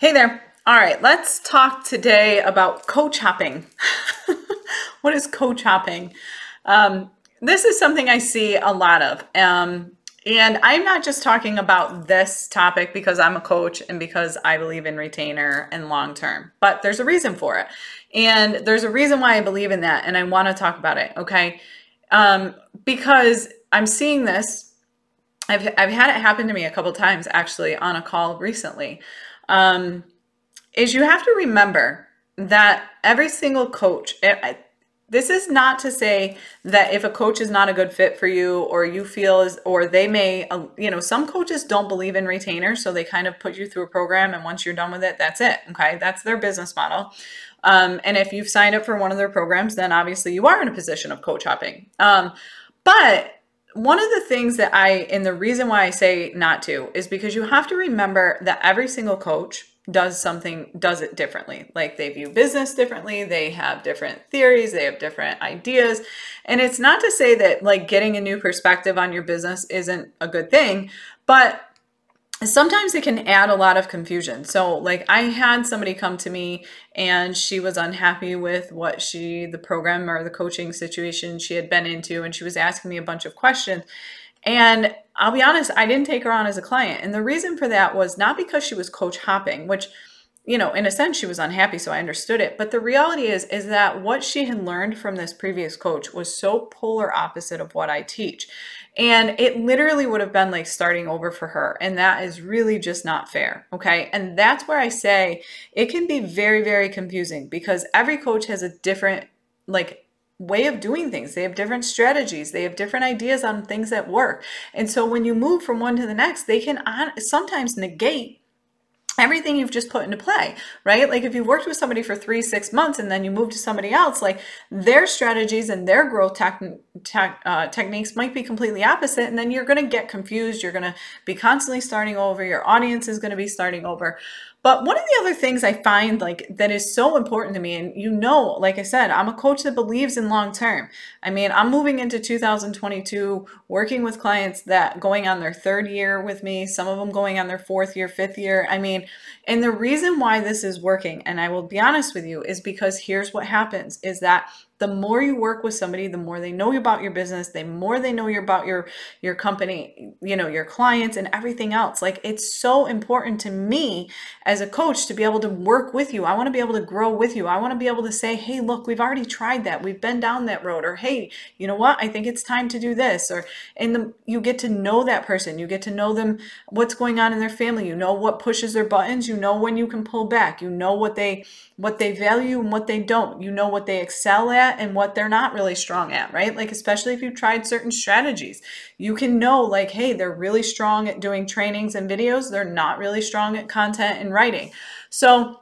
Hey there. All right, let's talk today about coach hopping. what is coach hopping? Um, this is something I see a lot of. Um, and I'm not just talking about this topic because I'm a coach and because I believe in retainer and long term, but there's a reason for it. And there's a reason why I believe in that. And I want to talk about it. Okay. Um, because I'm seeing this. I've, I've had it happen to me a couple times actually on a call recently um, is you have to remember that every single coach, it, this is not to say that if a coach is not a good fit for you or you feel or they may, uh, you know, some coaches don't believe in retainers. So they kind of put you through a program and once you're done with it, that's it. Okay. That's their business model. Um, and if you've signed up for one of their programs, then obviously you are in a position of coach hopping. Um, but one of the things that I, and the reason why I say not to, is because you have to remember that every single coach does something, does it differently. Like they view business differently, they have different theories, they have different ideas. And it's not to say that like getting a new perspective on your business isn't a good thing, but sometimes it can add a lot of confusion. So, like, I had somebody come to me and she was unhappy with what she, the program or the coaching situation she had been into, and she was asking me a bunch of questions. And I'll be honest, I didn't take her on as a client. And the reason for that was not because she was coach hopping, which you know, in a sense, she was unhappy, so I understood it. But the reality is, is that what she had learned from this previous coach was so polar opposite of what I teach. And it literally would have been like starting over for her. And that is really just not fair. Okay. And that's where I say it can be very, very confusing because every coach has a different, like, way of doing things. They have different strategies. They have different ideas on things that work. And so when you move from one to the next, they can sometimes negate everything you've just put into play, right? Like if you've worked with somebody for three, six months and then you move to somebody else, like their strategies and their growth tech, tech, uh, techniques might be completely opposite. And then you're going to get confused. You're going to be constantly starting over. Your audience is going to be starting over. But one of the other things I find like that is so important to me, and you know, like I said, I'm a coach that believes in long term. I mean, I'm moving into 2022 working with clients that going on their third year with me, some of them going on their fourth year, fifth year. I mean, and the reason why this is working, and I will be honest with you, is because here's what happens is that the more you work with somebody the more they know about your business the more they know you about your your company you know your clients and everything else. Like it's so important to me as a coach to be able to work with you. I want to be able to grow with you. I want to be able to say hey look we've already tried that. We've been down that road or hey you know what? I think it's time to do this or and the, you get to know that person. You get to know them what's going on in their family. You know what pushes their buttons. You know when you can pull back. You know what they what they value and what they don't. You know what they excel at at and what they're not really strong at, right? Like, especially if you've tried certain strategies, you can know, like, hey, they're really strong at doing trainings and videos, they're not really strong at content and writing. So,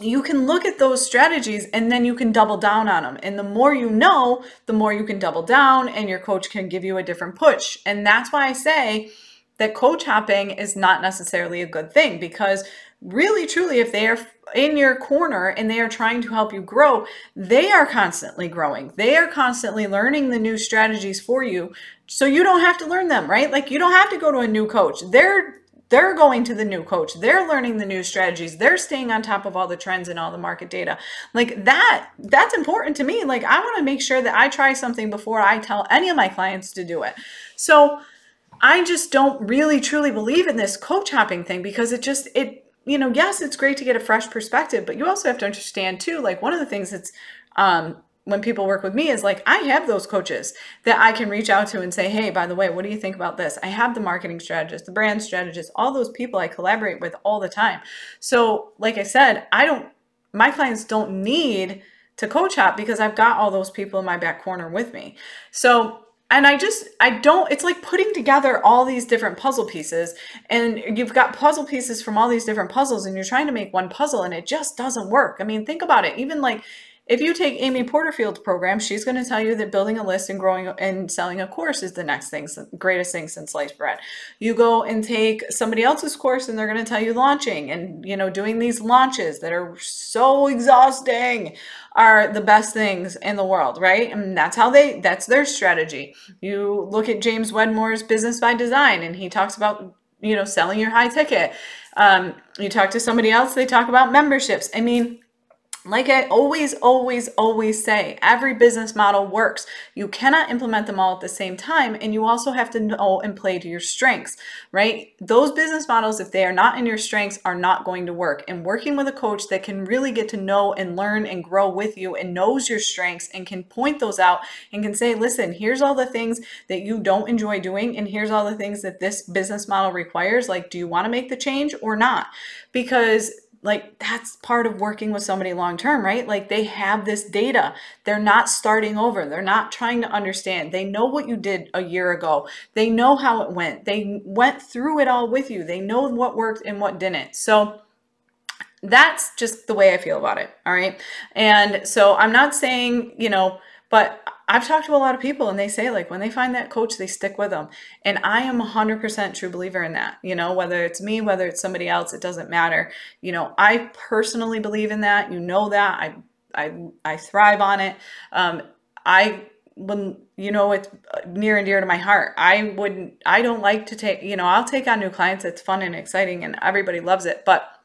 you can look at those strategies and then you can double down on them. And the more you know, the more you can double down, and your coach can give you a different push. And that's why I say that coach hopping is not necessarily a good thing because really, truly, if they are in your corner and they are trying to help you grow, they are constantly growing. They are constantly learning the new strategies for you. So you don't have to learn them, right? Like you don't have to go to a new coach. They're they're going to the new coach. They're learning the new strategies. They're staying on top of all the trends and all the market data. Like that that's important to me. Like I want to make sure that I try something before I tell any of my clients to do it. So I just don't really truly believe in this coach hopping thing because it just it you know, yes, it's great to get a fresh perspective, but you also have to understand too, like one of the things that's um, when people work with me is like I have those coaches that I can reach out to and say, hey, by the way, what do you think about this? I have the marketing strategist, the brand strategist, all those people I collaborate with all the time. So, like I said, I don't my clients don't need to coach hop because I've got all those people in my back corner with me. So and I just I don't it's like putting together all these different puzzle pieces and you've got puzzle pieces from all these different puzzles and you're trying to make one puzzle and it just doesn't work. I mean, think about it. Even like if you take Amy Porterfield's program, she's going to tell you that building a list and growing and selling a course is the next thing, greatest thing since sliced bread. You go and take somebody else's course and they're going to tell you launching and, you know, doing these launches that are so exhausting are the best things in the world, right? And that's how they, that's their strategy. You look at James Wedmore's Business by Design and he talks about you know selling your high ticket um, you talk to somebody else they talk about memberships i mean like I always, always, always say, every business model works. You cannot implement them all at the same time, and you also have to know and play to your strengths, right? Those business models, if they are not in your strengths, are not going to work. And working with a coach that can really get to know and learn and grow with you and knows your strengths and can point those out and can say, listen, here's all the things that you don't enjoy doing, and here's all the things that this business model requires. Like, do you want to make the change or not? Because like that's part of working with somebody long term, right? Like they have this data. They're not starting over. They're not trying to understand. They know what you did a year ago. They know how it went. They went through it all with you. They know what worked and what didn't. So that's just the way I feel about it. All right. And so I'm not saying, you know, but I've talked to a lot of people and they say like when they find that coach, they stick with them. And I am 100% true believer in that. You know, whether it's me, whether it's somebody else, it doesn't matter. You know, I personally believe in that. You know that. I I I thrive on it. Um I when you know it's near and dear to my heart. I wouldn't I don't like to take, you know, I'll take on new clients. It's fun and exciting and everybody loves it, but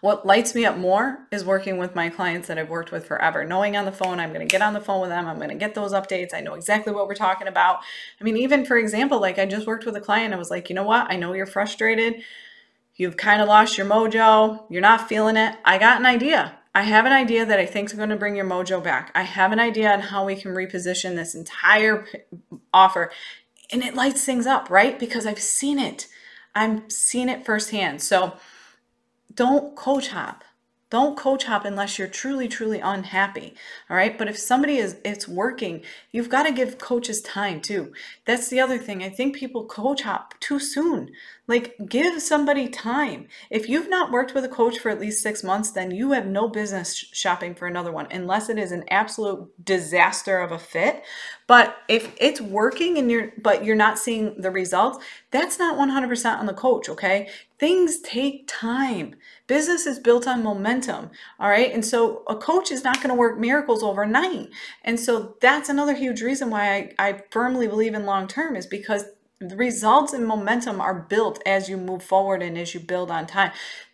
what lights me up more is working with my clients that I've worked with forever, knowing on the phone, I'm going to get on the phone with them. I'm going to get those updates. I know exactly what we're talking about. I mean, even for example, like I just worked with a client. I was like, you know what? I know you're frustrated. You've kind of lost your mojo. You're not feeling it. I got an idea. I have an idea that I think is going to bring your mojo back. I have an idea on how we can reposition this entire offer. And it lights things up, right? Because I've seen it. I'm seeing it firsthand. So, don't coach hop. Don't coach hop unless you're truly, truly unhappy. All right. But if somebody is, it's working, you've got to give coaches time too. That's the other thing. I think people coach hop too soon. Like, give somebody time. If you've not worked with a coach for at least six months, then you have no business shopping for another one unless it is an absolute disaster of a fit. But if it's working and you're, but you're not seeing the results, that's not 100% on the coach. Okay. Things take time. Business is built on momentum. All right. And so a coach is not going to work miracles overnight. And so that's another huge reason why I, I firmly believe in long term is because the results and momentum are built as you move forward and as you build on time.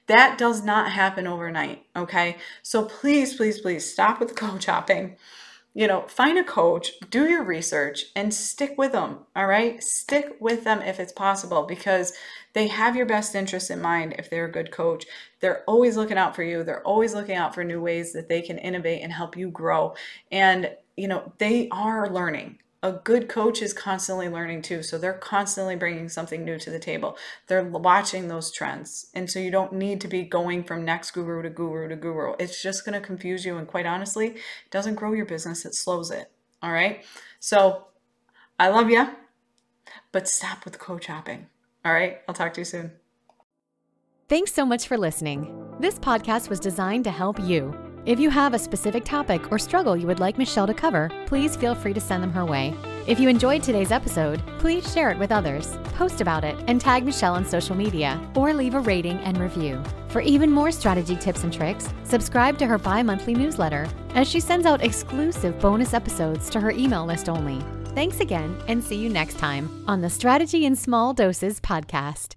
That does not happen overnight. Okay. So please, please, please stop with coach hopping. You know, find a coach, do your research, and stick with them. All right. Stick with them if it's possible because they have your best interest in mind if they're a good coach. They're always looking out for you. They're always looking out for new ways that they can innovate and help you grow. And, you know, they are learning a good coach is constantly learning too. So they're constantly bringing something new to the table. They're watching those trends. And so you don't need to be going from next guru to guru to guru. It's just going to confuse you. And quite honestly, it doesn't grow your business, it slows it. All right. So I love you, but stop with coach hopping. All right. I'll talk to you soon. Thanks so much for listening. This podcast was designed to help you. If you have a specific topic or struggle you would like Michelle to cover, please feel free to send them her way. If you enjoyed today's episode, please share it with others, post about it, and tag Michelle on social media, or leave a rating and review. For even more strategy tips and tricks, subscribe to her bi monthly newsletter, as she sends out exclusive bonus episodes to her email list only. Thanks again, and see you next time on the Strategy in Small Doses podcast.